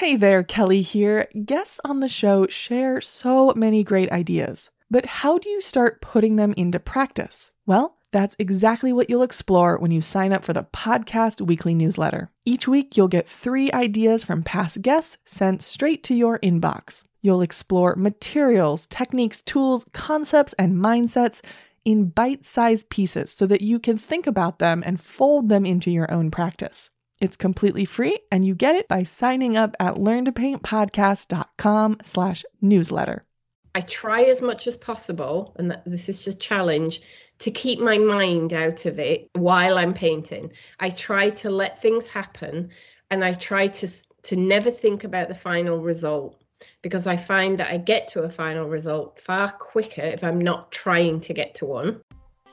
Hey there, Kelly here. Guests on the show share so many great ideas. But how do you start putting them into practice? Well, that's exactly what you'll explore when you sign up for the podcast weekly newsletter. Each week, you'll get three ideas from past guests sent straight to your inbox. You'll explore materials, techniques, tools, concepts, and mindsets in bite sized pieces so that you can think about them and fold them into your own practice. It's completely free and you get it by signing up at learntopaintpodcast.com slash newsletter. I try as much as possible, and this is just a challenge, to keep my mind out of it while I'm painting. I try to let things happen and I try to to never think about the final result because I find that I get to a final result far quicker if I'm not trying to get to one.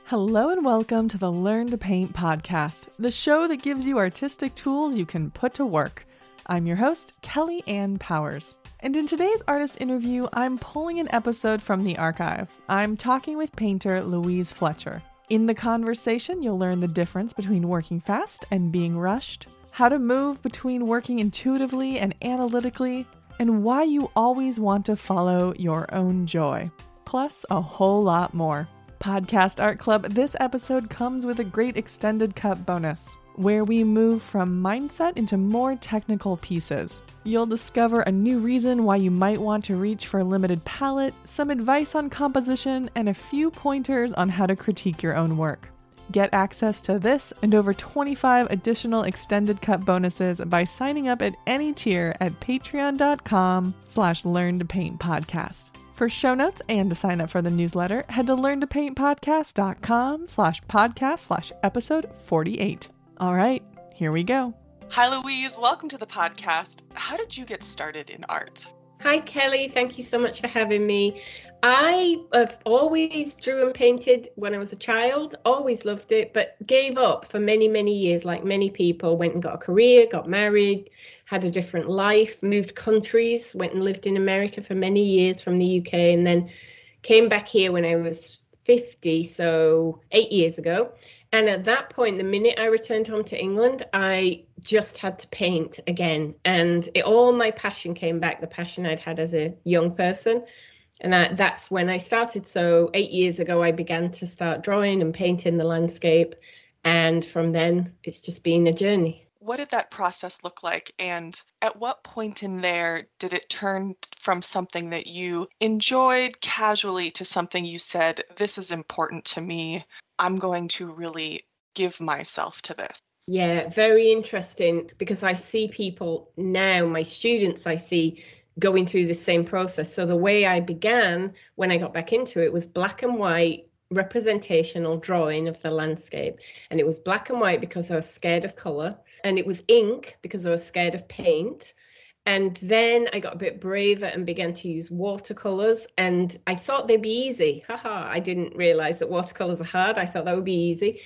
Hello and welcome to the Learn to Paint podcast, the show that gives you artistic tools you can put to work. I'm your host, Kelly Ann Powers. And in today's artist interview, I'm pulling an episode from the archive. I'm talking with painter Louise Fletcher. In the conversation, you'll learn the difference between working fast and being rushed, how to move between working intuitively and analytically, and why you always want to follow your own joy. Plus, a whole lot more. Podcast Art Club, this episode comes with a great extended cut bonus where we move from mindset into more technical pieces. You'll discover a new reason why you might want to reach for a limited palette, some advice on composition, and a few pointers on how to critique your own work. Get access to this and over 25 additional extended cut bonuses by signing up at any tier at patreon.com slash learn to paint podcast. For show notes and to sign up for the newsletter, head to learntopaintpodcast.com slash podcast slash episode 48. All right, here we go. Hi, Louise. Welcome to the podcast. How did you get started in art? Hi, Kelly. Thank you so much for having me. I have always drew and painted when I was a child, always loved it, but gave up for many, many years, like many people. Went and got a career, got married, had a different life, moved countries, went and lived in America for many years from the UK, and then came back here when I was 50, so eight years ago. And at that point, the minute I returned home to England, I just had to paint again. And it, all my passion came back, the passion I'd had as a young person. And I, that's when I started. So, eight years ago, I began to start drawing and painting the landscape. And from then, it's just been a journey. What did that process look like? And at what point in there did it turn from something that you enjoyed casually to something you said, This is important to me? I'm going to really give myself to this. Yeah, very interesting because I see people now, my students, I see going through the same process. So the way I began when I got back into it was black and white representational drawing of the landscape. And it was black and white because I was scared of color, and it was ink because I was scared of paint. And then I got a bit braver and began to use watercolors. And I thought they'd be easy. Haha, I didn't realize that watercolors are hard. I thought that would be easy.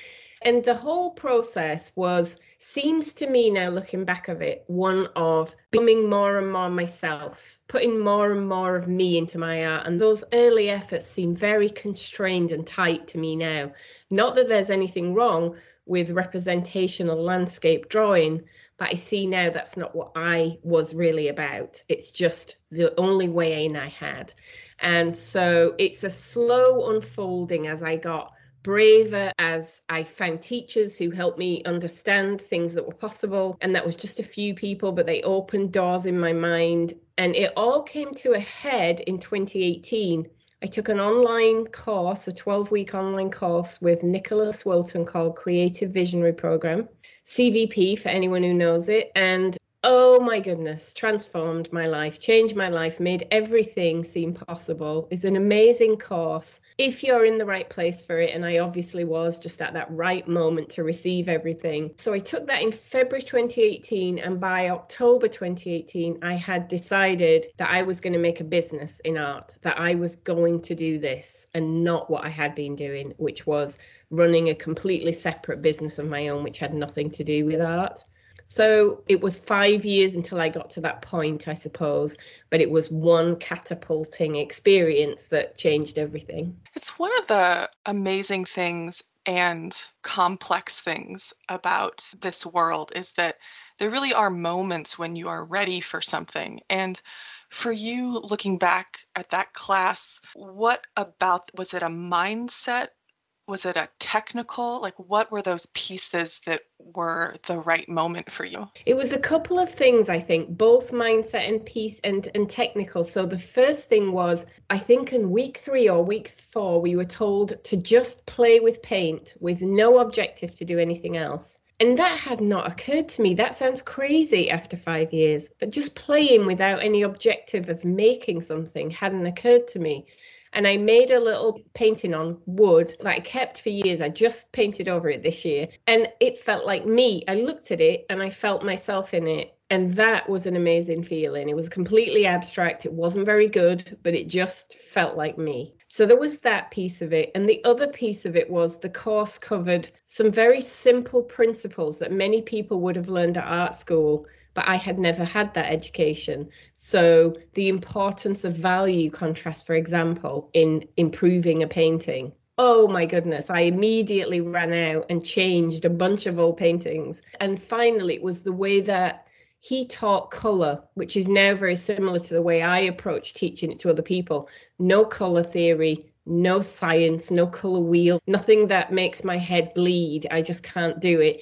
And the whole process was, seems to me now looking back of it, one of becoming more and more myself, putting more and more of me into my art. And those early efforts seem very constrained and tight to me now. Not that there's anything wrong with representational landscape drawing, but I see now that's not what I was really about. It's just the only way in I had. And so it's a slow unfolding as I got braver as I found teachers who helped me understand things that were possible. And that was just a few people, but they opened doors in my mind. And it all came to a head in 2018. I took an online course, a 12 week online course with Nicholas Wilton called Creative Visionary Program. CVP for anyone who knows it. And oh my goodness, transformed my life, changed my life, made everything seem possible. It's an amazing course if you're in the right place for it. And I obviously was just at that right moment to receive everything. So I took that in February 2018. And by October 2018, I had decided that I was going to make a business in art, that I was going to do this and not what I had been doing, which was running a completely separate business of my own, which had nothing to do with art. So it was five years until I got to that point, I suppose, but it was one catapulting experience that changed everything. It's one of the amazing things and complex things about this world is that there really are moments when you are ready for something. And for you, looking back at that class, what about was it a mindset was it a technical like what were those pieces that were the right moment for you? It was a couple of things i think both mindset and piece and and technical. So the first thing was i think in week 3 or week 4 we were told to just play with paint with no objective to do anything else. And that had not occurred to me. That sounds crazy after five years, but just playing without any objective of making something hadn't occurred to me and I made a little painting on wood that I kept for years. I just painted over it this year and it felt like me. I looked at it and I felt myself in it. And that was an amazing feeling. It was completely abstract. It wasn't very good, but it just felt like me. So there was that piece of it. And the other piece of it was the course covered some very simple principles that many people would have learned at art school but I had never had that education. So the importance of value contrast, for example, in improving a painting. Oh my goodness, I immediately ran out and changed a bunch of old paintings. And finally, it was the way that he taught color, which is now very similar to the way I approach teaching it to other people. No color theory, no science, no color wheel, nothing that makes my head bleed. I just can't do it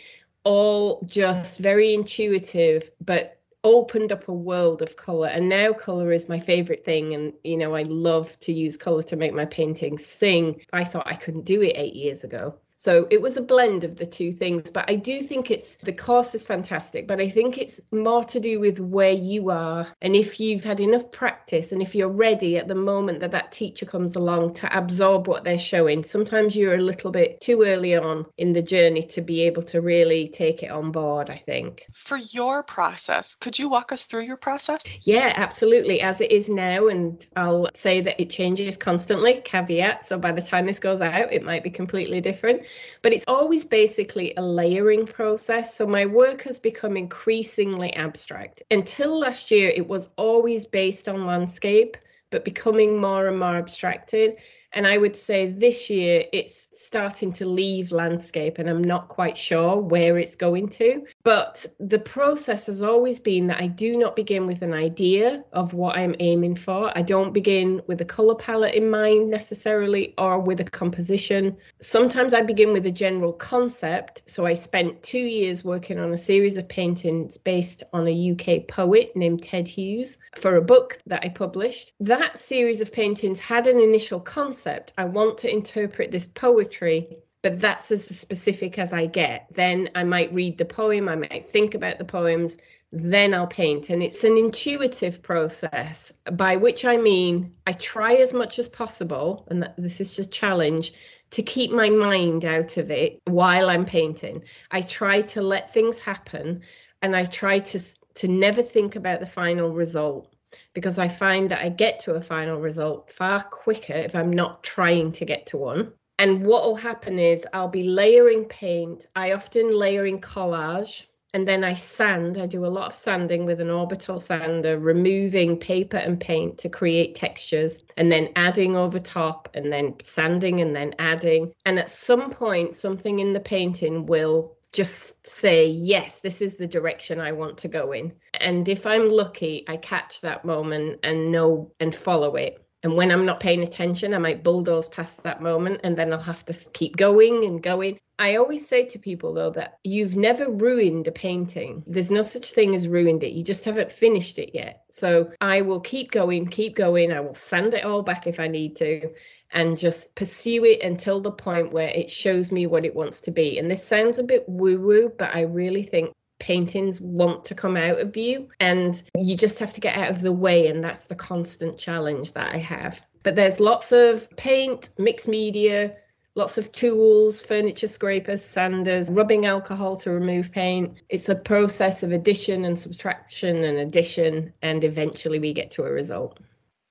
all just very intuitive, but opened up a world of color and now color is my favorite thing and you know i love to use color to make my paintings sing. I thought i couldn't do it 8 years ago so it was a blend of the two things. But I do think it's the course is fantastic, but I think it's more to do with where you are and if you've had enough practice and if you're ready at the moment that that teacher comes along to absorb what they're showing. Sometimes you're a little bit too early on in the journey to be able to really take it on board, I think. For your process, could you walk us through your process? Yeah, absolutely. As it is now, and I'll say that it changes constantly, caveat. So by the time this goes out, it might be completely different but it's always basically a layering process. So my work has become increasingly abstract. Until last year, it was always based on landscape, but becoming more and more abstracted. And I would say this year it's starting to leave landscape, and I'm not quite sure where it's going to. But the process has always been that I do not begin with an idea of what I'm aiming for. I don't begin with a color palette in mind necessarily or with a composition. Sometimes I begin with a general concept. So I spent two years working on a series of paintings based on a UK poet named Ted Hughes for a book that I published. That series of paintings had an initial concept concept. I want to interpret this poetry, but that's as specific as I get. Then I might read the poem, I might think about the poems, then I'll paint. And it's an intuitive process, by which I mean I try as much as possible, and this is a challenge, to keep my mind out of it while I'm painting. I try to let things happen and I try to to never think about the final result because I find that I get to a final result far quicker if I'm not trying to get to one. And what will happen is I'll be layering paint. I often layer in collage and then I sand. I do a lot of sanding with an orbital sander, removing paper and paint to create textures, and then adding over top, and then sanding, and then adding. And at some point, something in the painting will just say, yes, this is the direction I want to go in. And if I'm lucky, I catch that moment and know and follow it. And when I'm not paying attention, I might bulldoze past that moment and then I'll have to keep going and going. I always say to people, though, that you've never ruined a painting. There's no such thing as ruined it. You just haven't finished it yet. So I will keep going, keep going. I will sand it all back if I need to and just pursue it until the point where it shows me what it wants to be. And this sounds a bit woo woo, but I really think paintings want to come out of you and you just have to get out of the way and that's the constant challenge that I have. But there's lots of paint, mixed media, lots of tools, furniture scrapers, sanders, rubbing alcohol to remove paint. It's a process of addition and subtraction and addition and eventually we get to a result.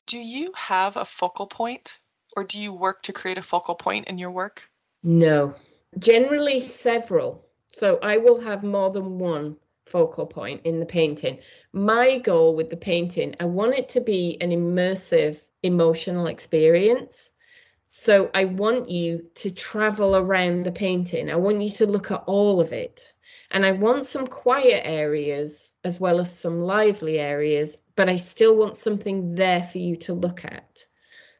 Do you have a focal point or do you work to create a focal point in your work? No. Generally several so I will have more than one focal point in the painting. My goal with the painting, I want it to be an immersive emotional experience. So I want you to travel around the painting. I want you to look at all of it. And I want some quiet areas as well as some lively areas, but I still want something there for you to look at.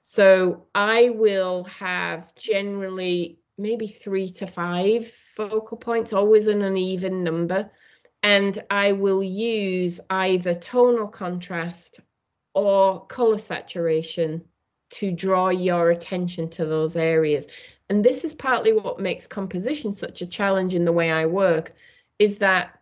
So I will have generally maybe three to five focal points, always an uneven number. And I will use either tonal contrast or color saturation to draw your attention to those areas. And this is partly what makes composition such a challenge in the way I work is that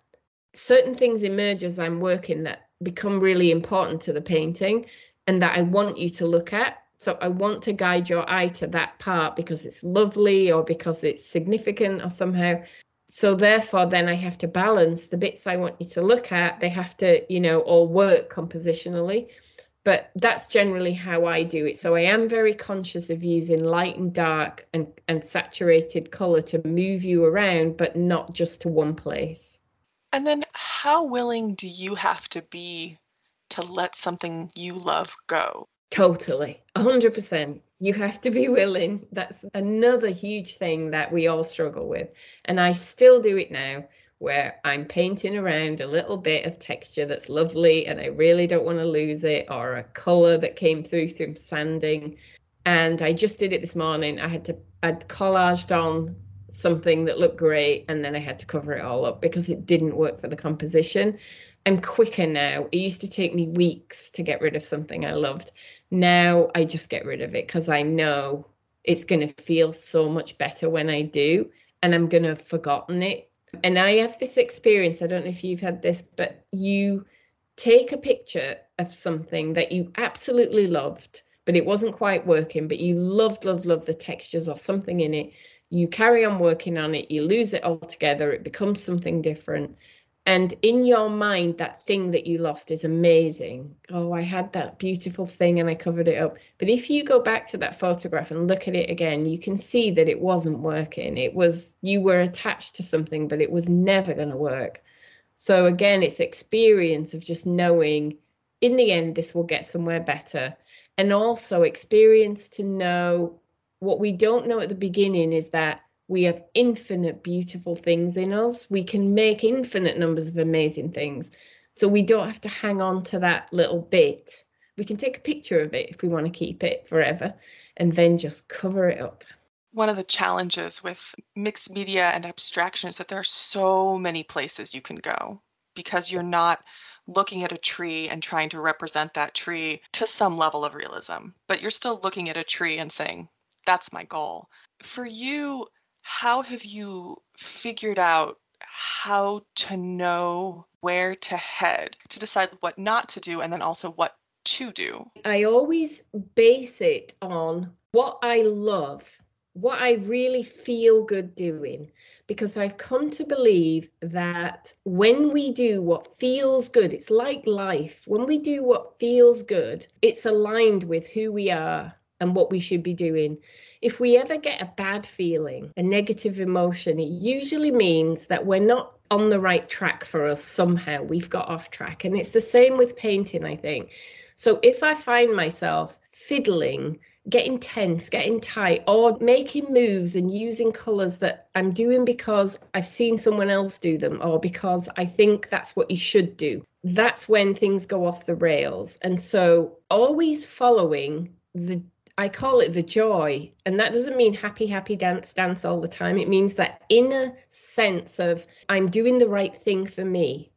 certain things emerge as I'm working that become really important to the painting and that I want you to look at. So I want to guide your eye to that part because it's lovely or because it's significant or somehow. So therefore, then I have to balance the bits I want you to look at. They have to, you know, all work compositionally but that's generally how I do it. So I am very conscious of using light and dark and, and saturated color to move you around, but not just to one place. And then how willing do you have to be to let something you love go? Totally, 100%. You have to be willing. That's another huge thing that we all struggle with. And I still do it now where I'm painting around a little bit of texture that's lovely and I really don't want to lose it, or a color that came through through sanding. And I just did it this morning. I had to, I'd collaged on something that looked great and then I had to cover it all up because it didn't work for the composition. I'm quicker now. It used to take me weeks to get rid of something I loved. Now I just get rid of it because I know it's going to feel so much better when I do. And I'm going to have forgotten it and I have this experience. I don't know if you've had this, but you take a picture of something that you absolutely loved, but it wasn't quite working, but you loved, loved, loved the textures or something in it. You carry on working on it, you lose it altogether, it becomes something different. And in your mind that thing that you lost is amazing. Oh i had that beautiful thing and i covered it up. But if you go back to that photograph and look at it again you can see that it wasn't working. It was you were attached to something but it was never going to work. So again it's experience of just knowing in the end this will get somewhere better. And also experience to know what we don't know at the beginning is that we have infinite beautiful things in us. We can make infinite numbers of amazing things. So we don't have to hang on to that little bit. We can take a picture of it if we want to keep it forever and then just cover it up. One of the challenges with mixed media and abstraction is that there are so many places you can go because you're not looking at a tree and trying to represent that tree to some level of realism, but you're still looking at a tree and saying, that's my goal. For you, how have you figured out how to know where to head to decide what not to do and then also what to do? I always base it on what I love, what I really feel good doing, because I've come to believe that when we do what feels good, it's like life. When we do what feels good, it's aligned with who we are and what we should be doing. If we ever get a bad feeling, a negative emotion, it usually means that we're not on the right track for us somehow. We've got off track. And it's the same with painting, I think. So if I find myself fiddling, getting tense, getting tight, or making moves and using colors that I'm doing because I've seen someone else do them or because I think that's what you should do, that's when things go off the rails. And so always following the I call it the joy. And that doesn't mean happy, happy dance, dance all the time. It means that inner sense of I'm doing the right thing for me.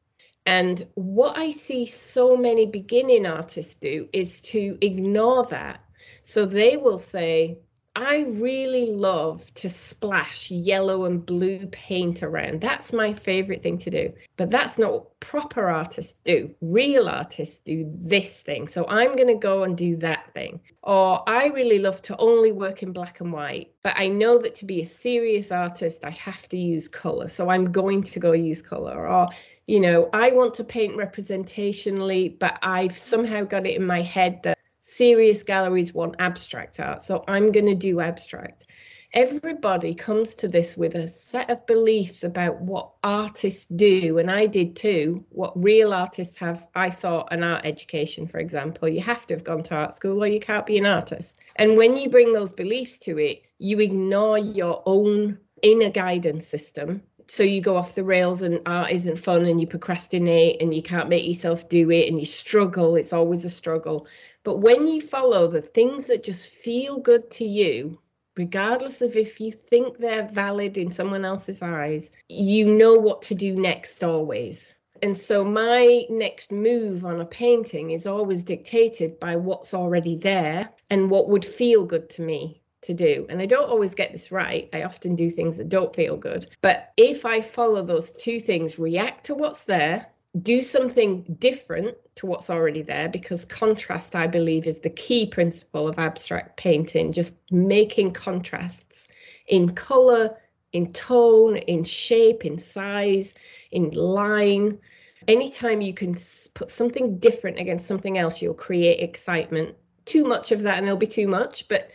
And what I see so many beginning artists do is to ignore that. So they will say, I really love to splash yellow and blue paint around. That's my favorite thing to do. But that's not what proper artists do. Real artists do this thing. So I'm going to go and do that thing. Or I really love to only work in black and white. But I know that to be a serious artist, I have to use color. So I'm going to go use color. Or, you know, I want to paint representationally, but I've somehow got it in my head that serious galleries want abstract art, so I'm going to do abstract. Everybody comes to this with a set of beliefs about what artists do, and I did too. What real artists have, I thought, an art education, for example. You have to have gone to art school or you can't be an artist. And when you bring those beliefs to it, you ignore your own inner guidance system so you go off the rails and art isn't fun and you procrastinate and you can't make yourself do it and you struggle it's always a struggle but when you follow the things that just feel good to you regardless of if you think they're valid in someone else's eyes you know what to do next always and so my next move on a painting is always dictated by what's already there and what would feel good to me to do. And I don't always get this right. I often do things that don't feel good. But if I follow those two things, react to what's there, do something different to what's already there, because contrast, I believe, is the key principle of abstract painting, just making contrasts in color, in tone, in shape, in size, in line. Anytime you can put something different against something else, you'll create excitement. Too much of that, and it'll be too much. But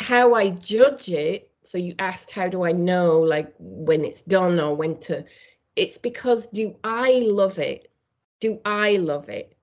how I judge it, so you asked, how do I know, like when it's done or when to? It's because do I love it? Do I love it?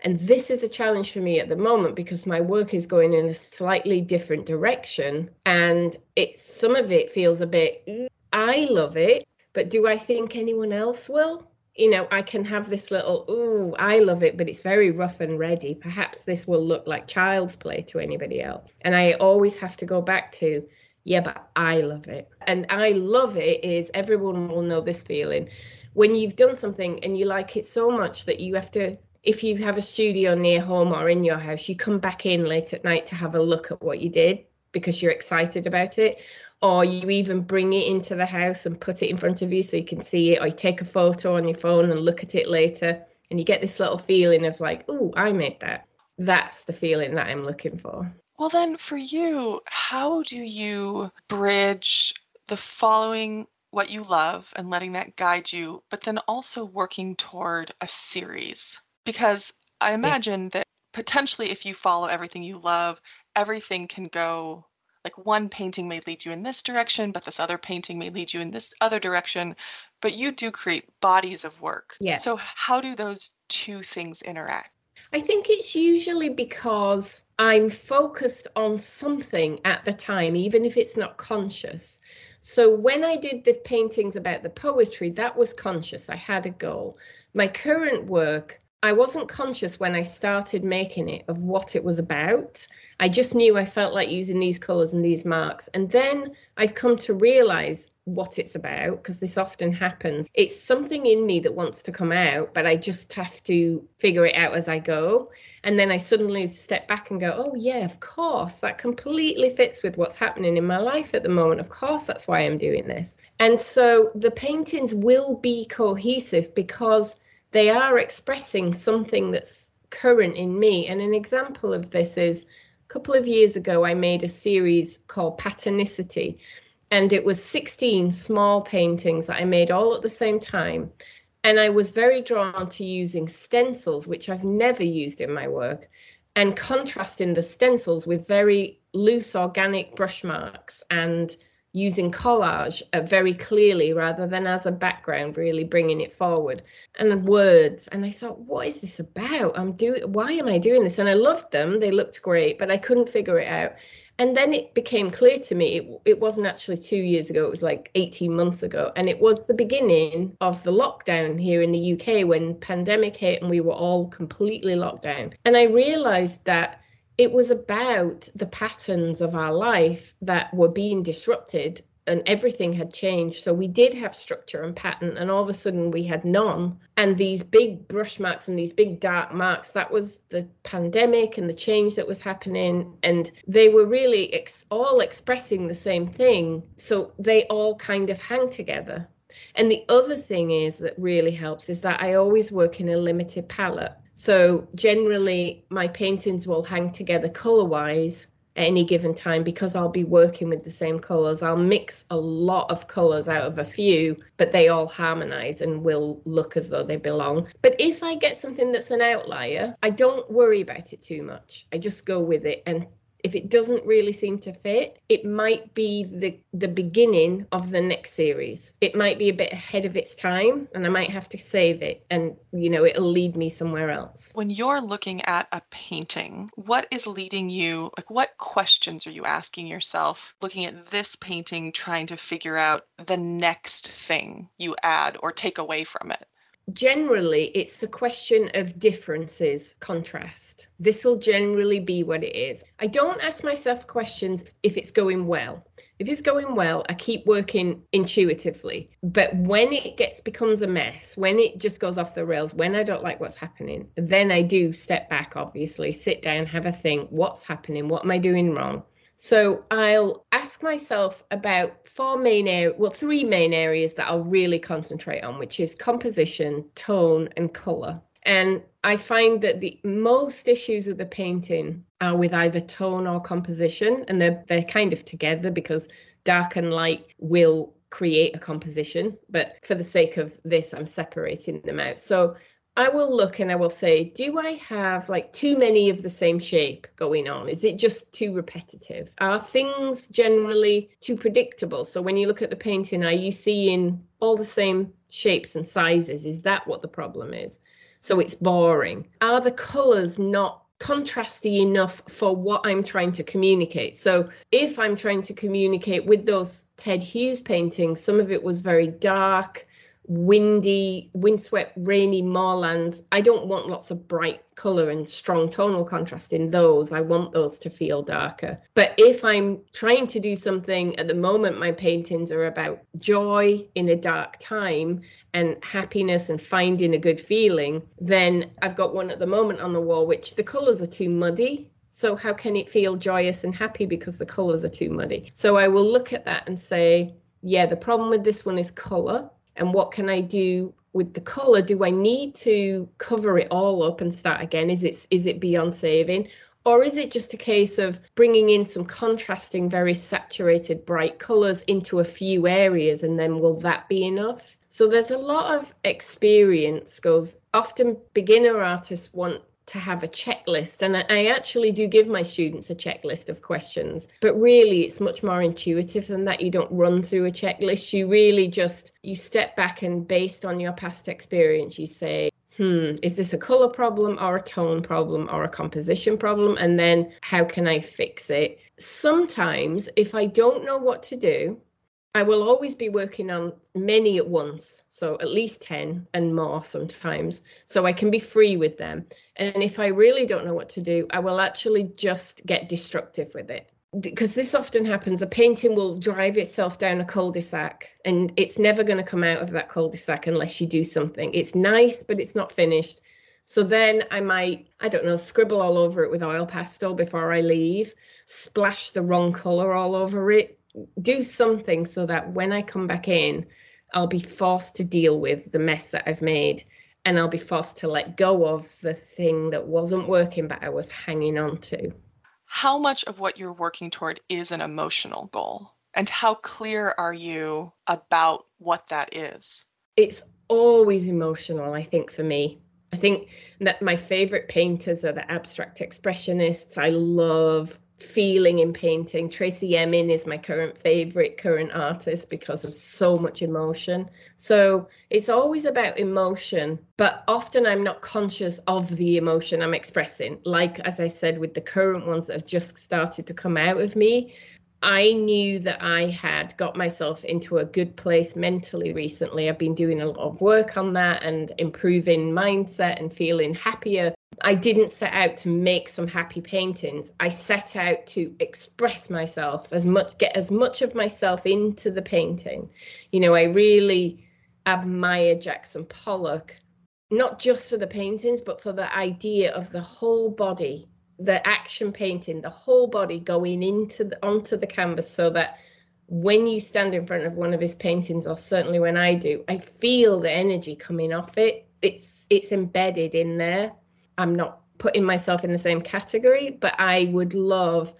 And this is a challenge for me at the moment because my work is going in a slightly different direction. And it's some of it feels a bit, mm, I love it, but do I think anyone else will? You know, I can have this little, oh, I love it, but it's very rough and ready. Perhaps this will look like child's play to anybody else. And I always have to go back to, yeah, but I love it. And I love it is everyone will know this feeling when you've done something and you like it so much that you have to if you have a studio near home or in your house, you come back in late at night to have a look at what you did because you're excited about it. Or you even bring it into the house and put it in front of you so you can see it, or you take a photo on your phone and look at it later. And you get this little feeling of like, oh, I made that. That's the feeling that I'm looking for. Well, then for you, how do you bridge the following what you love and letting that guide you, but then also working toward a series? because I imagine yeah. that potentially if you follow everything you love, everything can go like one painting may lead you in this direction, but this other painting may lead you in this other direction. But you do create bodies of work. Yeah. So how do those two things interact? I think it's usually because I'm focused on something at the time, even if it's not conscious. So when I did the paintings about the poetry, that was conscious. I had a goal. My current work, I wasn't conscious when I started making it of what it was about. I just knew I felt like using these colors and these marks. And then I've come to realize what it's about because this often happens. It's something in me that wants to come out, but I just have to figure it out as I go. And then I suddenly step back and go, oh, yeah, of course, that completely fits with what's happening in my life at the moment. Of course, that's why I'm doing this. And so the paintings will be cohesive because they are expressing something that's current in me. And an example of this is a couple of years ago, I made a series called Patternicity. And it was 16 small paintings that I made all at the same time. And I was very drawn to using stencils, which I've never used in my work, and contrasting the stencils with very loose organic brush marks and using collage uh, very clearly rather than as a background really bringing it forward. And the words and i thought what is this about? I'm doing why am i doing this? And i loved them they looked great but i couldn't figure it out. And then it became clear to me it, it wasn't actually two years ago it was like 18 months ago. And it was the beginning of the lockdown here in the uk when pandemic hit and we were all completely locked down. And i realized that it was about the patterns of our life that were being disrupted and everything had changed. So we did have structure and pattern, and all of a sudden we had none. And these big brush marks and these big dark marks, that was the pandemic and the change that was happening. And they were really ex- all expressing the same thing. So they all kind of hang together. And the other thing is that really helps is that I always work in a limited palette. So generally, my paintings will hang together color wise at any given time because I'll be working with the same colors. I'll mix a lot of colors out of a few, but they all harmonize and will look as though they belong. But if I get something that's an outlier, I don't worry about it too much. I just go with it and if it doesn't really seem to fit, it might be the the beginning of the next series. It might be a bit ahead of its time and I might have to save it and you know it'll lead me somewhere else. When you're looking at a painting, what is leading you like what questions are you asking yourself looking at this painting trying to figure out the next thing you add or take away from it? Generally it's a question of differences contrast. This will generally be what it is. I don't ask myself questions if it's going well. If it's going well i keep working intuitively. But when it gets becomes a mess when it just goes off the rails when i don't like what's happening then i do step back obviously sit down have a think what's happening what am i doing wrong so I'll ask myself about four main areas, well, three main areas that I'll really concentrate on, which is composition, tone, and color. And I find that the most issues with the painting are with either tone or composition, and they're they're kind of together because dark and light will create a composition. But for the sake of this, I'm separating them out. So I will look and I will say, do I have like too many of the same shape going on? Is it just too repetitive? Are things generally too predictable? So when you look at the painting, are you seeing all the same shapes and sizes? Is that what the problem is? So it's boring. Are the colors not contrasty enough for what I'm trying to communicate. So if I'm trying to communicate with those Ted Hughes paintings, some of it was very dark, windy, windswept, rainy moorlands. I don't want lots of bright colour and strong tonal contrast in those. I want those to feel darker. But if I'm trying to do something at the moment, my paintings are about joy in a dark time and happiness and finding a good feeling, then I've got one at the moment on the wall, which the colours are too muddy. So, how can it feel joyous and happy because the colours are too muddy? So, I will look at that and say, yeah, the problem with this one is colour and what can I do with the color? Do I need to cover it all up and start again? Is it is it beyond saving? Or is it just a case of bringing in some contrasting, very saturated, bright colors into a few areas, and then will that be enough? So there's a lot of experience goes. Often beginner artists want to have a checklist. And I actually do give my students a checklist of questions, but really it's much more intuitive than that. You don't run through a checklist. You really just you step back and based on your past experience, you say, hmm, is this a color problem or a tone problem or a composition problem? And then how can I fix it? Sometimes if I don't know what to do, I will always be working on many at once, so at least 10 and more sometimes, so I can be free with them. And if I really don't know what to do, I will actually just get destructive with it. Because this often happens, a painting will drive itself down a cul de sac and it's never going to come out of that cul de sac unless you do something. It's nice, but it's not finished. So then I might, I don't know, scribble all over it with oil pastel before I leave, splash the wrong color all over it, do something so that when I come back in, I'll be forced to deal with the mess that I've made and I'll be forced to let go of the thing that wasn't working but I was hanging on to. How much of what you're working toward is an emotional goal? And how clear are you about what that is? It's always emotional, I think, for me. I think that my favorite painters are the abstract expressionists. I love feeling in painting. Tracey Emin is my current favorite current artist because of so much emotion. So it's always about emotion, but often I'm not conscious of the emotion I'm expressing. Like, as I said, with the current ones that have just started to come out of me, I knew that I had got myself into a good place mentally recently. I've been doing a lot of work on that and improving mindset and feeling happier I didn't set out to make some happy paintings. I set out to express myself as much, get as much of myself into the painting. You know, I really admire Jackson Pollock, not just for the paintings, but for the idea of the whole body, the action painting, the whole body going into the onto the canvas so that when you stand in front of one of his paintings, or certainly when I do, I feel the energy coming off it. It's it's embedded in there I'm not putting myself in the same category, but I would love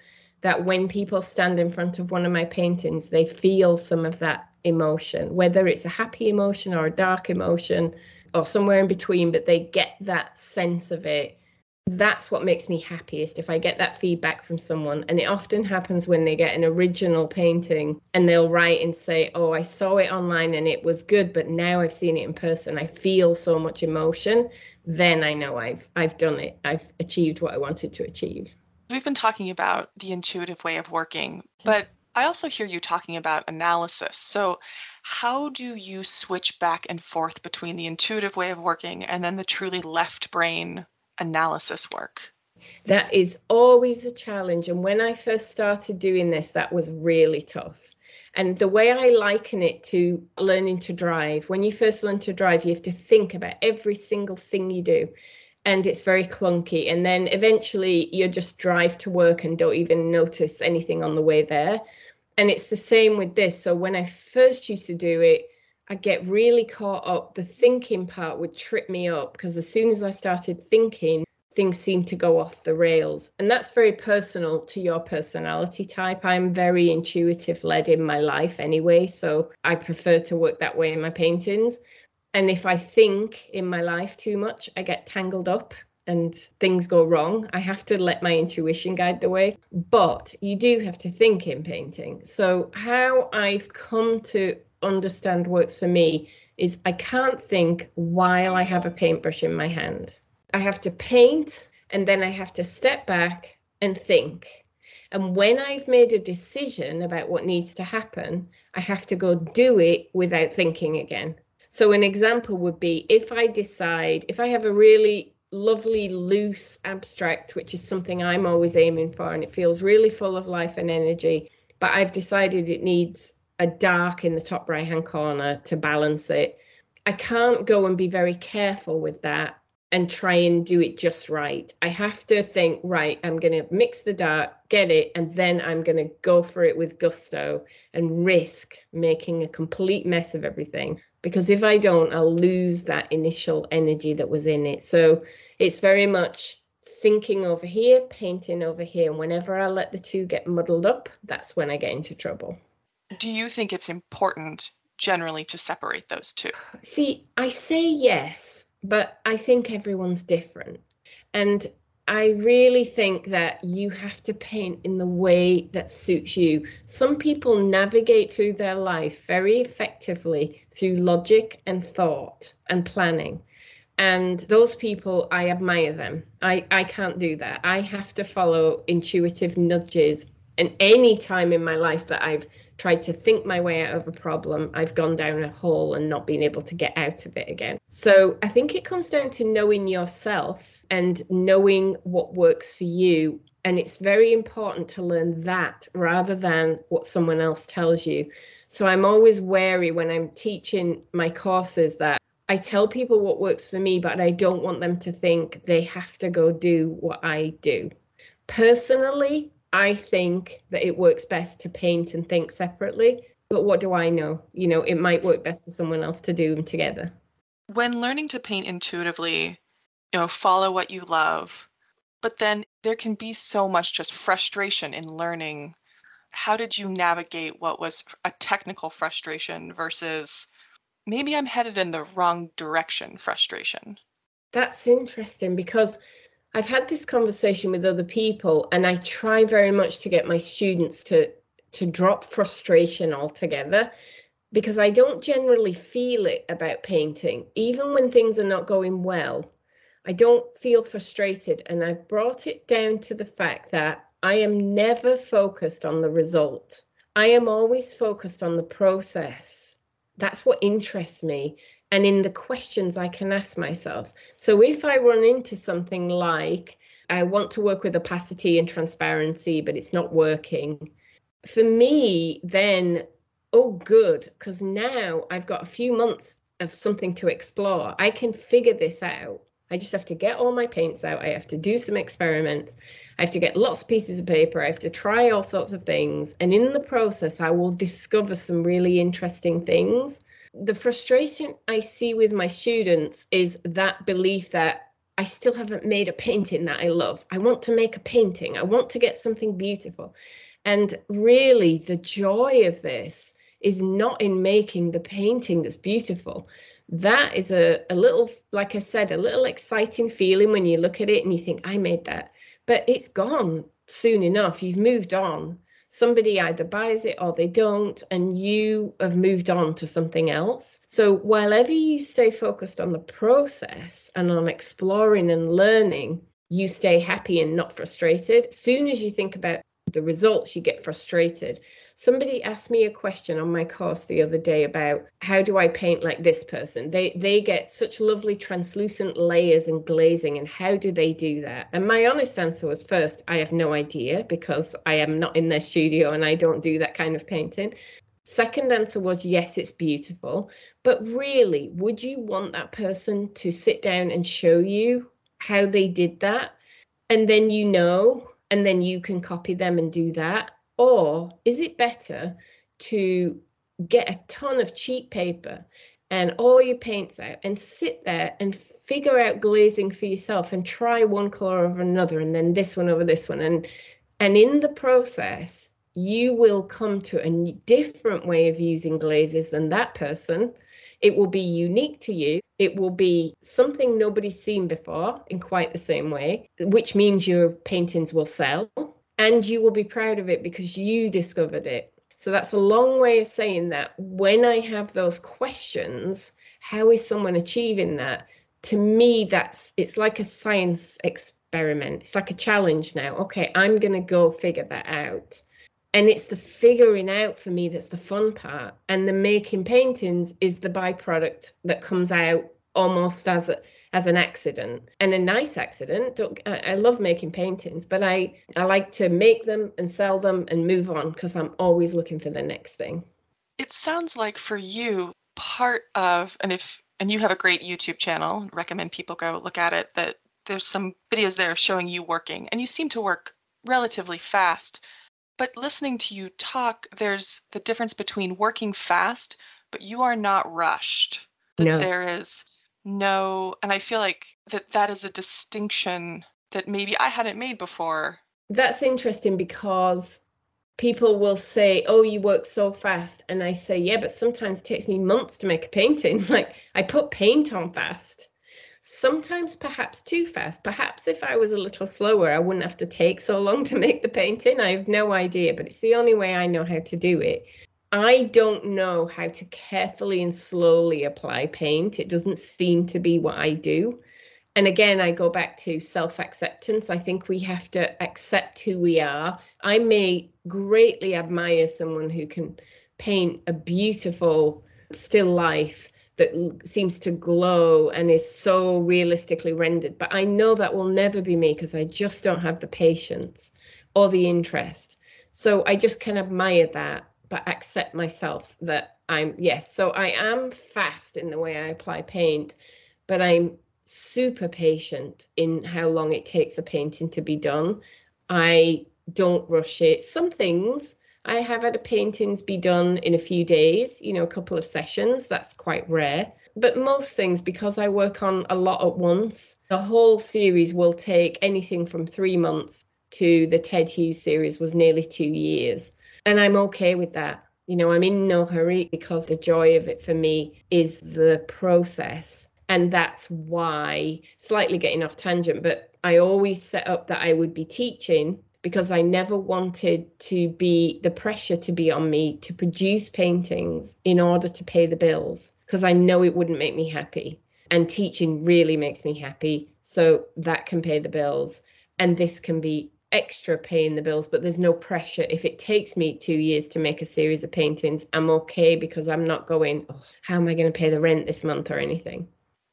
that when people stand in front of one of my paintings, they feel some of that emotion, whether it's a happy emotion or a dark emotion or somewhere in between, but they get that sense of it that's what makes me happiest if I get that feedback from someone. And it often happens when they get an original painting and they'll write and say, Oh, I saw it online and it was good, but now I've seen it in person. I feel so much emotion. Then I know I've I've done it. I've achieved what I wanted to achieve. We've been talking about the intuitive way of working, but I also hear you talking about analysis. So, how do you switch back and forth between the intuitive way of working and then the truly left brain analysis work? That is always a challenge. And when I first started doing this, that was really tough. And the way I liken it to learning to drive, when you first learn to drive, you have to think about every single thing you do. And it's very clunky. And then eventually you just drive to work and don't even notice anything on the way there. And it's the same with this. So when I first used to do it, I get really caught up. The thinking part would trip me up because as soon as I started thinking, things seem to go off the rails. And that's very personal to your personality type. I'm very intuitive led in my life anyway. So I prefer to work that way in my paintings. And if I think in my life too much, I get tangled up and things go wrong. I have to let my intuition guide the way. But you do have to think in painting. So, how I've come to understand works for me is I can't think while I have a paintbrush in my hand. I have to paint and then I have to step back and think. And when I've made a decision about what needs to happen, I have to go do it without thinking again. So, an example would be if I decide, if I have a really lovely, loose abstract, which is something I'm always aiming for, and it feels really full of life and energy, but I've decided it needs a dark in the top right hand corner to balance it. I can't go and be very careful with that and try and do it just right. I have to think, right, I'm going to mix the dark, get it, and then I'm going to go for it with gusto and risk making a complete mess of everything. Because if I don't, I'll lose that initial energy that was in it. So it's very much thinking over here, painting over here. And whenever I let the two get muddled up, that's when I get into trouble. Do you think it's important generally to separate those two? See, I say yes, but I think everyone's different. And I really think that you have to paint in the way that suits you. Some people navigate through their life very effectively through logic and thought and planning. And those people, I admire them. I, I can't do that. I have to follow intuitive nudges. And any time in my life that I've tried to think my way out of a problem, I've gone down a hole and not been able to get out of it again. So I think it comes down to knowing yourself and knowing what works for you. And it's very important to learn that rather than what someone else tells you. So I'm always wary when I'm teaching my courses that I tell people what works for me, but I don't want them to think they have to go do what I do. Personally, I think that it works best to paint and think separately. But what do I know? You know, it might work best for someone else to do them together. When learning to paint intuitively, you know, follow what you love, but then there can be so much just frustration in learning. How did you navigate what was a technical frustration versus maybe I'm headed in the wrong direction frustration? That's interesting because I've had this conversation with other people, and I try very much to get my students to to drop frustration altogether because I don't generally feel it about painting, even when things are not going well. I don't feel frustrated, and I've brought it down to the fact that I am never focused on the result. I am always focused on the process. That's what interests me and in the questions I can ask myself. So if I run into something like, I want to work with opacity and transparency, but it's not working, for me, then, oh, good, because now I've got a few months of something to explore. I can figure this out. I just have to get all my paints out. I have to do some experiments. I have to get lots of pieces of paper. I have to try all sorts of things. And in the process, I will discover some really interesting things the frustration I see with my students is that belief that I still haven't made a painting that I love. I want to make a painting, I want to get something beautiful. And really, the joy of this is not in making the painting that's beautiful. that is a, a little, like I said, a little exciting feeling when you look at it and you think, I made that. But it's gone soon enough. You've moved on. Somebody either buys it or they don't, and you have moved on to something else. So, while ever you stay focused on the process and on exploring and learning, you stay happy and not frustrated. Soon as you think about the results, you get frustrated. Somebody asked me a question on my course the other day about how do I paint like this person? They they get such lovely translucent layers and glazing, and how do they do that? And my honest answer was first, I have no idea because I am not in their studio and I don't do that kind of painting. Second answer was yes, it's beautiful. But really, would you want that person to sit down and show you how they did that? And then you know and then you can copy them and do that? Or is it better to get a ton of cheap paper and all your paints out and sit there and figure out glazing for yourself and try one color over another and then this one over this one and and in the process you will come to a different way of using glazes than that person it will be unique to you it will be something nobody's seen before in quite the same way, which means your paintings will sell and you will be proud of it because you discovered it. So that's a long way of saying that when I have those questions, how is someone achieving that? To me, that's it's like a science experiment. It's like a challenge now. Okay, I'm going to go figure that out and it's the figuring out for me that's the fun part. And the making paintings is the byproduct that comes out almost as a as an accident. And a nice accident I, I love making paintings but i i like to make them and sell them and move on because i'm always looking for the next thing. It sounds like for you part of and if and you have a great youtube channel recommend people go look at it that there's some videos there showing you working. And you seem to work relatively fast but listening to you talk, there's the difference between working fast, but you are not rushed. That no. there is no, and I feel like that that is a distinction that maybe I hadn't made before. That's interesting because people will say, "Oh, you work so fast," and I say, "Yeah, but sometimes it takes me months to make a painting. like I put paint on fast." Sometimes perhaps too fast. Perhaps if I was a little slower, I wouldn't have to take so long to make the painting. I have no idea, but it's the only way I know how to do it. I don't know how to carefully and slowly apply paint. It doesn't seem to be what I do. And again, I go back to self acceptance. I think we have to accept who we are. I may greatly admire someone who can paint a beautiful still life that seems to glow and is so realistically rendered. But I know that will never be me because I just don't have the patience or the interest. So I just can admire that, but accept myself that I'm, yes, so I am fast in the way I apply paint, but I'm super patient in how long it takes a painting to be done. I don't rush it. Some things I have had paintings be done in a few days, you know, a couple of sessions. That's quite rare. But most things, because I work on a lot at once, the whole series will take anything from three months to the Ted Hughes series was nearly two years. And I'm okay with that. You know, I'm in no hurry because the joy of it for me is the process. And that's why, slightly getting off tangent, but I always set up that I would be teaching because I never wanted to be the pressure to be on me to produce paintings in order to pay the bills because I know it wouldn't make me happy. And teaching really makes me happy. So that can pay the bills. And this can be extra paying the bills, but there's no pressure. If it takes me two years to make a series of paintings, I'm okay because I'm not going, oh, how am I going to pay the rent this month or anything?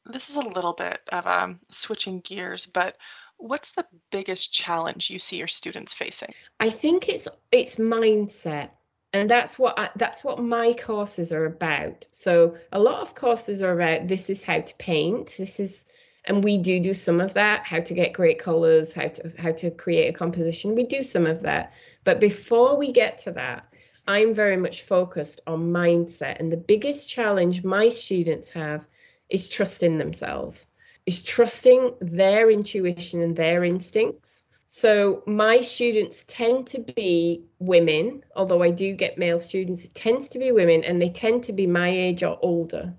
This is a little bit of um, switching gears, but What's the biggest challenge you see your students facing? I think it's it's mindset and that's what I, that's what my courses are about. So a lot of courses are about this is how to paint this is and we do do some of that how to get great colors how to how to create a composition we do some of that. But before we get to that i'm very much focused on mindset and the biggest challenge my students have is trusting themselves is trusting their intuition and their instincts. So my students tend to be women, although I do get male students, it tends to be women and they tend to be my age or older.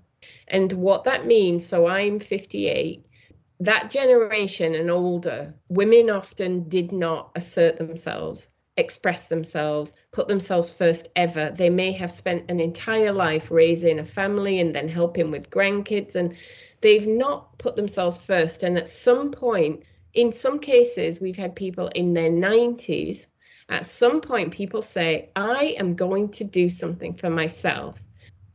And what that means, so I'm 58, that generation and older, women often did not assert themselves, express themselves, put themselves first ever. They may have spent an entire life raising a family and then helping with grandkids, and they've not put themselves first. And at some point, in some cases, we've had people in their 90s. At some point, people say, I am going to do something for myself.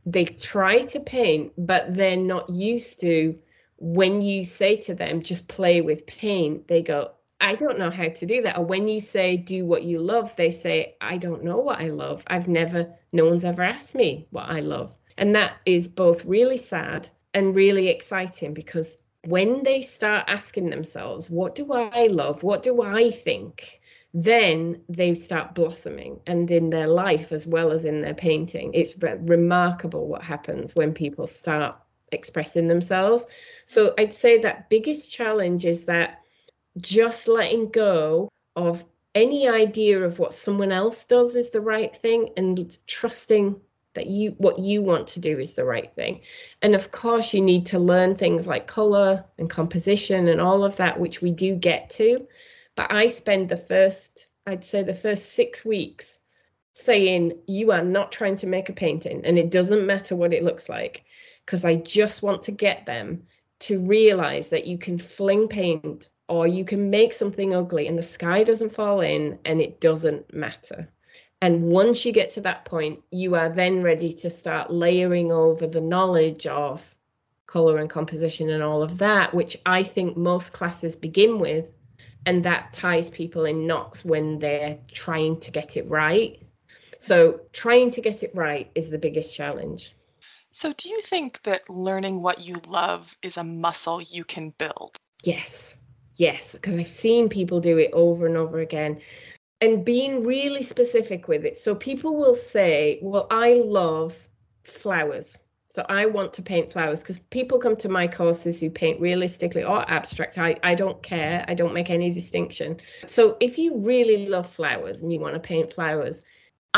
They try to paint, but they're not used to when you say to them, just play with paint, they go, I don't know how to do that. Or when you say, do what you love, they say, I don't know what I love. I've never, no one's ever asked me what I love. And that is both really sad and really exciting because when they start asking themselves, what do I love? What do I think? Then they start blossoming and in their life as well as in their painting. It's remarkable what happens when people start expressing themselves. So I'd say that biggest challenge is that just letting go of any idea of what someone else does is the right thing and trusting that you what you want to do is the right thing. And of course you need to learn things like color and composition and all of that which we do get to. But i spend the first i'd say the first 6 weeks saying you are not trying to make a painting and it doesn't matter what it looks like because I just want to get them to realize that you can fling paint or you can make something ugly and the sky doesn't fall in and it doesn't matter. And once you get to that point, you are then ready to start layering over the knowledge of color and composition and all of that, which I think most classes begin with. And that ties people in knots when they're trying to get it right. So, trying to get it right is the biggest challenge. So, do you think that learning what you love is a muscle you can build? Yes, yes, because I've seen people do it over and over again and being really specific with it. So, people will say, Well, I love flowers. So, I want to paint flowers because people come to my courses who paint realistically or abstract. I, I don't care, I don't make any distinction. So, if you really love flowers and you want to paint flowers,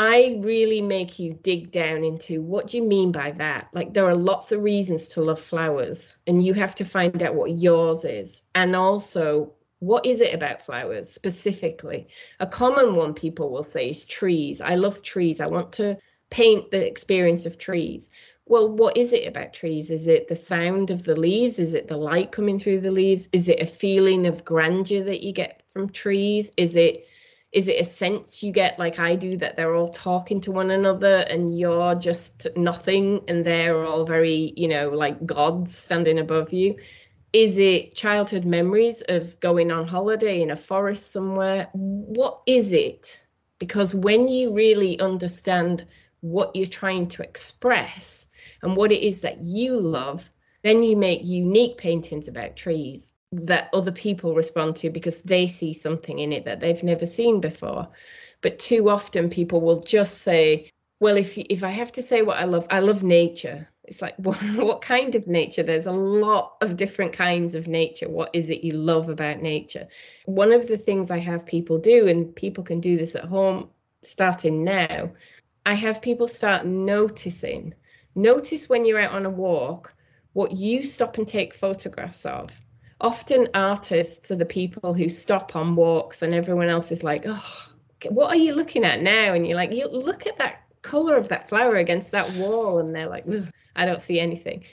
I really make you dig down into what do you mean by that? Like there are lots of reasons to love flowers and you have to find out what yours is. And also what is it about flowers specifically? A common one people will say is trees. I love trees. I want to paint the experience of trees. Well, what is it about trees? Is it the sound of the leaves? Is it the light coming through the leaves? Is it a feeling of grandeur that you get from trees? Is it is it a sense you get like I do that they're all talking to one another and you're just nothing and they're all very, you know, like gods standing above you? Is it childhood memories of going on holiday in a forest somewhere? What is it? Because when you really understand what you're trying to express and what it is that you love, then you make unique paintings about trees that other people respond to because they see something in it that they've never seen before. But too often people will just say, well, if if I have to say what I love, I love nature. It's like what, what kind of nature? There's a lot of different kinds of nature. What is it you love about nature? One of the things I have people do, and people can do this at home starting now, I have people start noticing. Notice when you're out on a walk what you stop and take photographs of often artists are the people who stop on walks and everyone else is like, oh, what are you looking at now? And you're like, you look at that color of that flower against that wall. And they're like, I don't see anything.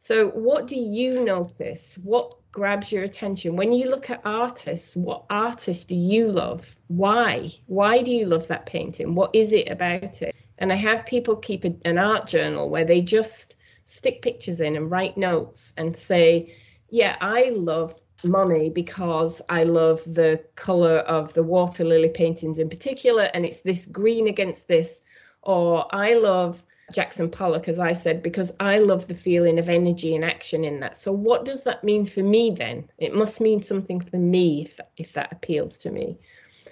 So, what do you notice? What grabs your attention? When you look at artists, what artist do you love? Why? Why do you love that painting? What is it about it? And I have people keep a, an art journal where they just stick pictures in and write notes and say, yeah, I love Monet because I love the color of the water lily paintings in particular, and it's this green against this. Or I love Jackson Pollock, as I said, because I love the feeling of energy and action in that. So, what does that mean for me then? It must mean something for me if, if that appeals to me.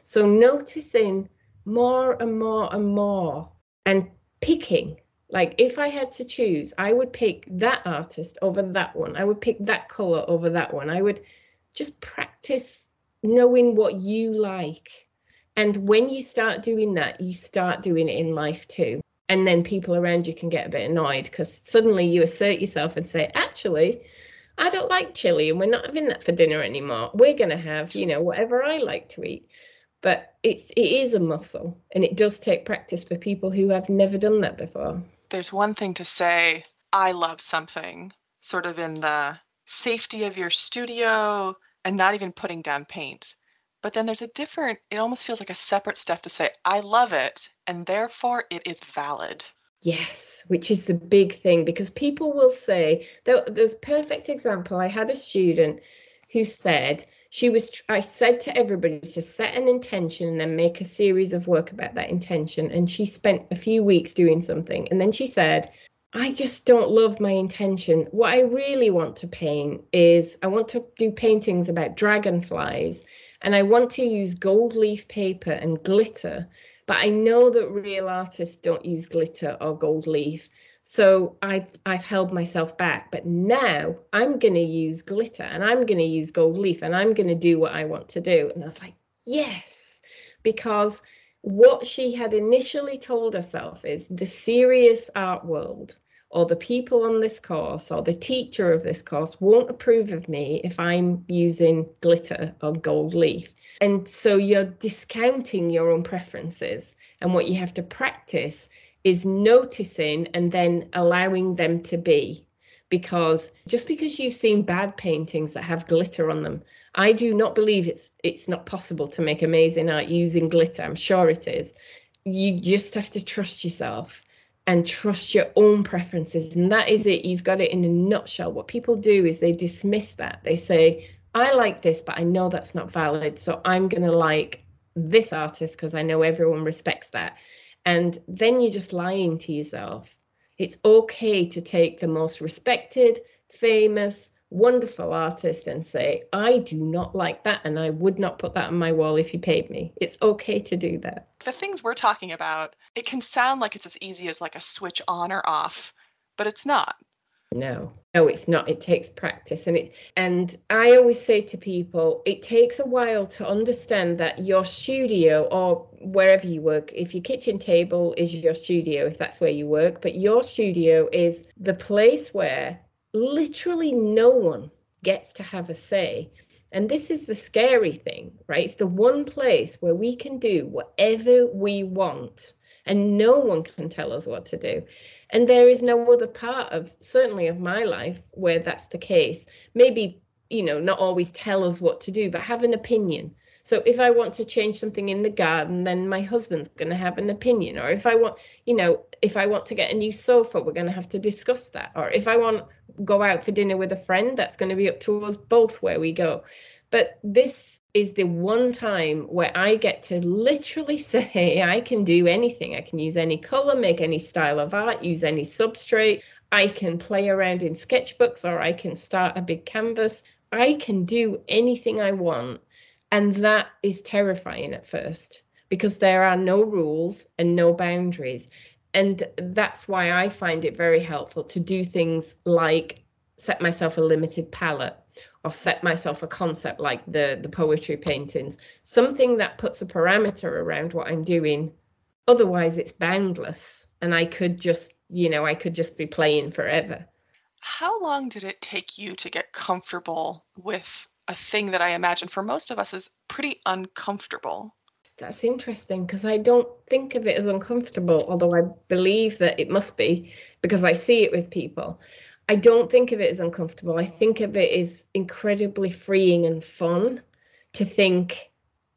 So, noticing more and more and more and picking like if I had to choose, I would pick that artist over that one. I would pick that color over that one. I would just practice knowing what you like. And when you start doing that, you start doing it in life too. and then people around you can get a bit annoyed because suddenly you assert yourself and say actually i don't like chili and we're not having that for dinner anymore we're going to have you know whatever i like to eat but it's it is a muscle and it does take practice for people who have never done that before there's one thing to say i love something sort of in the safety of your studio and not even putting down paint but then there's a different, it almost feels like a separate step to say, I love it, and therefore it is valid. Yes, which is the big thing because people will say, there's a perfect example. I had a student who said, she was, I said to everybody to set an intention and then make a series of work about that intention. And she spent a few weeks doing something. And then she said, I just don't love my intention. What I really want to paint is I want to do paintings about dragonflies and I want to use gold leaf paper and glitter, but I know that real artists don't use glitter or gold leaf. So I've I've held myself back, but now I'm going to use glitter and I'm going to use gold leaf and I'm going to do what I want to do. And I was like, yes, because what she had initially told herself is the serious art world or the people on this course or the teacher of this course won't approve of me if I'm using glitter or gold leaf. And so you're discounting your own preferences. And what you have to practice is noticing and then allowing them to be. Because just because you've seen bad paintings that have glitter on them, I do not believe it's it's not possible to make amazing art using glitter. I'm sure it is. You just have to trust yourself and trust your own preferences. And that is it. You've got it in a nutshell. What people do is they dismiss that. They say, I like this, but I know that's not valid. So I'm going to like this artist because I know everyone respects that. And then you're just lying to yourself. It's okay to take the most respected, famous, wonderful artist and say, I do not like that and I would not put that on my wall if you paid me. It's okay to do that. The things we're talking about, it can sound like it's as easy as like a switch on or off, but it's not. No, no, it's not. It takes practice, and it. And I always say to people, it takes a while to understand that your studio or wherever you work, if your kitchen table is your studio, if that's where you work, but your studio is the place where literally no one gets to have a say. And this is the scary thing, right? It's the one place where we can do whatever we want and no one can tell us what to do. And there is no other part of, certainly of my life, where that's the case. Maybe, you know, not always tell us what to do, but have an opinion. So if I want to change something in the garden, then my husband's going to have an opinion. Or if I want, you know, if I want to get a new sofa, we're going to have to discuss that. Or if I want go out for dinner with a friend, that's going to be up to us both where we go. But this is the one time where I get to literally say I can do anything. I can use any color, make any style of art, use any substrate. I can play around in sketchbooks or I can start a big canvas. I can do anything I want. And that is terrifying at first because there are no rules and no boundaries. And that's why I find it very helpful to do things like set myself a limited palette or set myself a concept like the the poetry paintings something that puts a parameter around what i'm doing. Otherwise it's boundless and i could just you know i could just be playing forever. How long did it take you to get comfortable with a thing that i imagine for most of us is pretty uncomfortable that's interesting because I don't think of it as uncomfortable, although I believe that it must be because I see it with people. I don't think of it as uncomfortable. I think of it as incredibly freeing and fun to think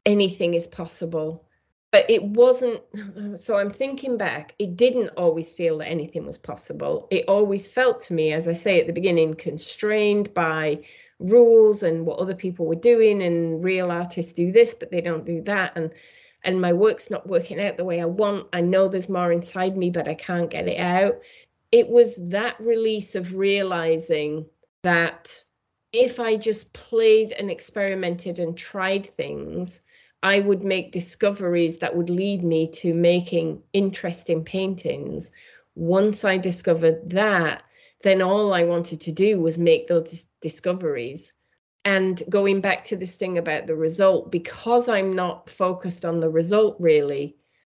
anything is possible. But it wasn't, so I'm thinking back, it didn't always feel that anything was possible. It always felt to me, as I say at the beginning, constrained by rules and what other people were doing and real artists do this but they don't do that and and my work's not working out the way I want. I know there's more inside me but I can't get it out. It was that release of realizing that if I just played and experimented and tried things, I would make discoveries that would lead me to making interesting paintings. Once I discovered that, then all I wanted to do was make those discoveries. And going back to this thing about the result, because I'm not focused on the result really,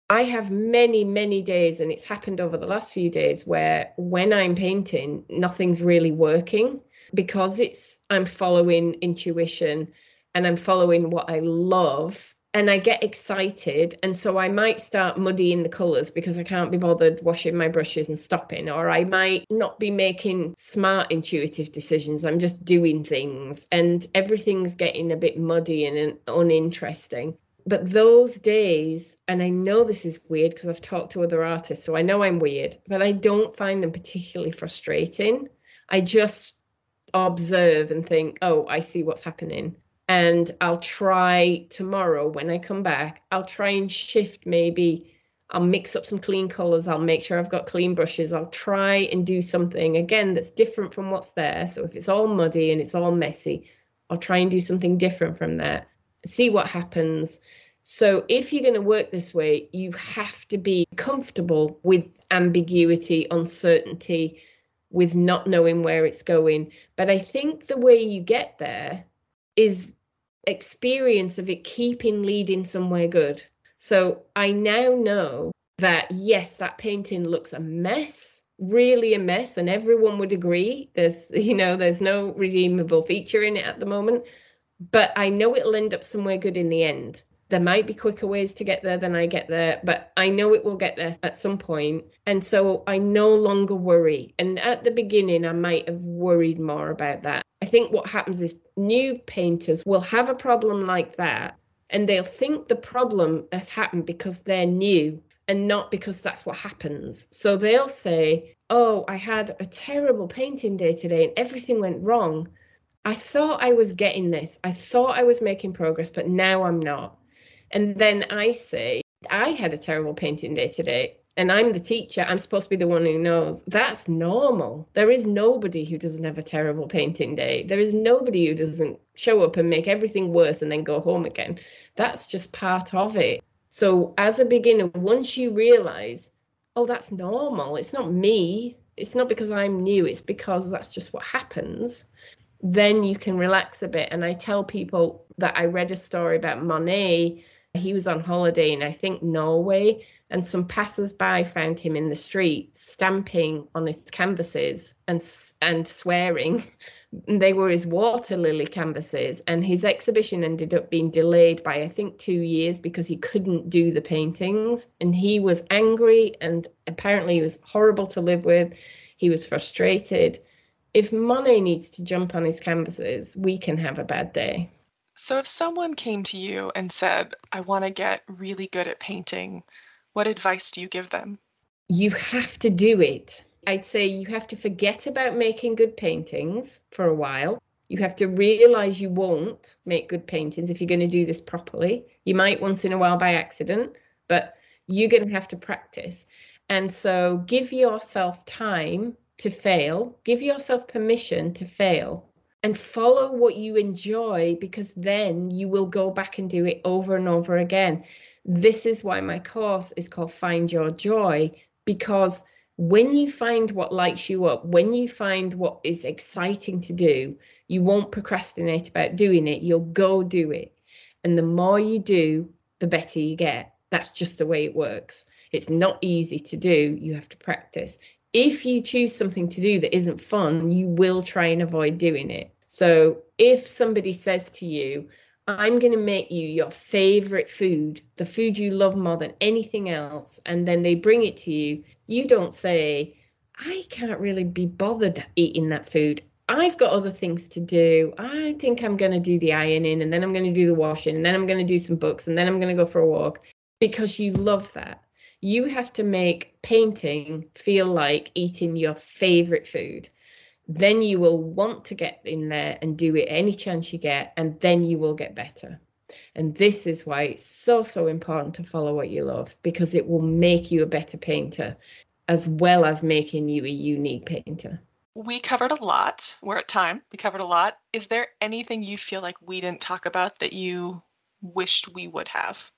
I have many, many days, and it's happened over the last few days where when I'm painting, nothing's really working because it's I'm following intuition and I'm following what I love and I get excited. And so I might start muddying the colours because I can't be bothered washing my brushes and stopping, or I might not be making smart, intuitive decisions. I'm just doing things and everything's getting a bit muddy and uninteresting but those days, and I know this is weird because I've talked to other artists, so I know I'm weird, but I don't find them particularly frustrating. I just observe and think, oh, I see what's happening. And I'll try tomorrow when I come back, I'll try and shift maybe. I'll mix up some clean colors. I'll make sure I've got clean brushes. I'll try and do something again that's different from what's there. So if it's all muddy and it's all messy, I'll try and do something different from that see what happens. So, if you're going to work this way, you have to be comfortable with ambiguity, uncertainty, with not knowing where it's going. But I think the way you get there is experience of it keeping leading somewhere good. So, I now know that yes, that painting looks a mess, really a mess, and everyone would agree. There's, you know, there's no redeemable feature in it at the moment but I know it'll end up somewhere good in the end. There might be quicker ways to get there than I get there, but I know it will get there at some point. And so I no longer worry. And at the beginning, I might have worried more about that. I think what happens is new painters will have a problem like that and they'll think the problem has happened because they're new and not because that's what happens. So they'll say, Oh, I had a terrible painting day today and everything went wrong. I thought I was getting this. I thought I was making progress, but now I'm not. And then I say, I had a terrible painting day today, and I'm the teacher. I'm supposed to be the one who knows. That's normal. There is nobody who doesn't have a terrible painting day. There is nobody who doesn't show up and make everything worse and then go home again. That's just part of it. So, as a beginner, once you realize, oh, that's normal, it's not me, it's not because I'm new, it's because that's just what happens then you can relax a bit. And I tell people that I read a story about Monet. He was on holiday in, I think, Norway, and some passers-by found him in the street stamping on his canvases and and swearing. they were his water lily canvases, and his exhibition ended up being delayed by I think two years because he couldn't do the paintings, and he was angry and apparently he was horrible to live with. He was frustrated if Monet needs to jump on his canvases, we can have a bad day. So, if someone came to you and said, I want to get really good at painting, what advice do you give them? You have to do it. I'd say you have to forget about making good paintings for a while. You have to realize you won't make good paintings if you're going to do this properly. You might once in a while by accident, but you're going to have to practice. And so give yourself time to fail, give yourself permission to fail and follow what you enjoy because then you will go back and do it over and over again. This is why my course is called Find Your Joy because when you find what lights you up, when you find what is exciting to do, you won't procrastinate about doing it. You'll go do it. And the more you do, the better you get. That's just the way it works. It's not easy to do. You have to practice if you choose something to do that isn't fun, you will try and avoid doing it. So if somebody says to you, I'm going to make you your favorite food, the food you love more than anything else, and then they bring it to you, you don't say, I can't really be bothered eating that food. I've got other things to do. I think I'm going to do the ironing and then I'm going to do the washing and then I'm going to do some books and then I'm going to go for a walk because you love that you have to make painting feel like eating your favorite food. Then you will want to get in there and do it any chance you get, and then you will get better. And this is why it's so, so important to follow what you love because it will make you a better painter as well as making you a unique painter. We covered a lot. We're at time. We covered a lot. Is there anything you feel like we didn't talk about that you wished we would have?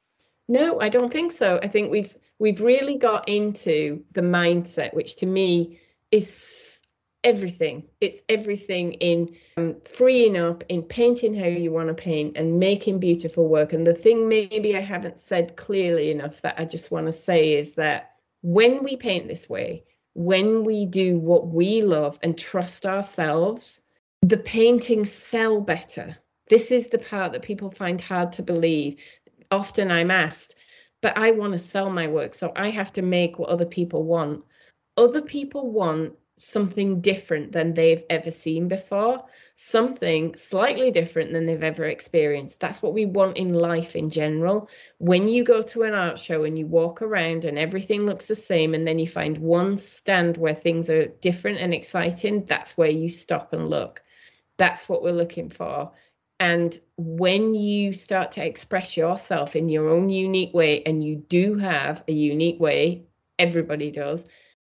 No, I don't think so. I think we've we've really got into the mindset, which to me is everything. It's everything in um, freeing up, in painting how you want to paint, and making beautiful work. And the thing maybe I haven't said clearly enough that I just want to say is that when we paint this way, when we do what we love and trust ourselves, the paintings sell better. This is the part that people find hard to believe. Often I'm asked, but I want to sell my work, so I have to make what other people want. Other people want something different than they've ever seen before, something slightly different than they've ever experienced. That's what we want in life in general. When you go to an art show and you walk around and everything looks the same, and then you find one stand where things are different and exciting, that's where you stop and look. That's what we're looking for. And when you start to express yourself in your own unique way, and you do have a unique way, everybody does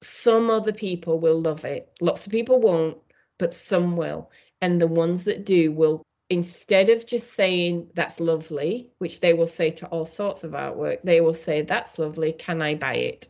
some other people will love it. Lots of people won't, but some will. And the ones that do will, instead of just saying, that's lovely, which they will say to all sorts of artwork, they will say, that's lovely, can I buy it?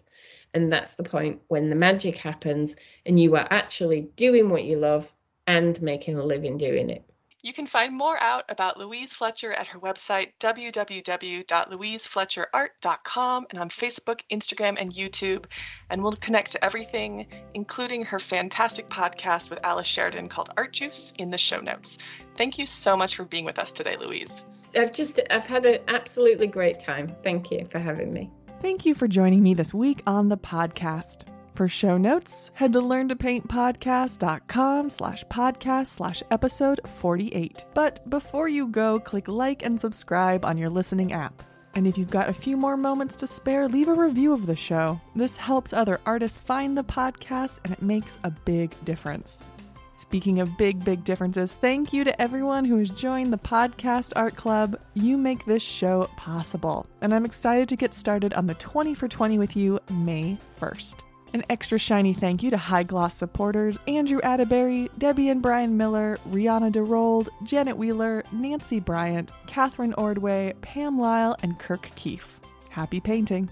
And that's the point when the magic happens and you are actually doing what you love and making a living doing it. You can find more out about Louise Fletcher at her website, www.louisefletcherart.com, and on Facebook, Instagram, and YouTube. And we'll connect to everything, including her fantastic podcast with Alice Sheridan called Art Juice, in the show notes. Thank you so much for being with us today, Louise. I've just, I've had an absolutely great time. Thank you for having me. Thank you for joining me this week on the podcast. For show notes, head to learntopaintpodcast.com slash podcast slash episode 48. But before you go, click like and subscribe on your listening app. And if you've got a few more moments to spare, leave a review of the show. This helps other artists find the podcast and it makes a big difference. Speaking of big, big differences, thank you to everyone who has joined the Podcast Art Club. You make this show possible. And I'm excited to get started on the 20 for 20 with you May 1st. An extra shiny thank you to High Gloss supporters Andrew Atterbury, Debbie and Brian Miller, Rihanna DeRold, Janet Wheeler, Nancy Bryant, Catherine Ordway, Pam Lyle, and Kirk Keefe. Happy painting!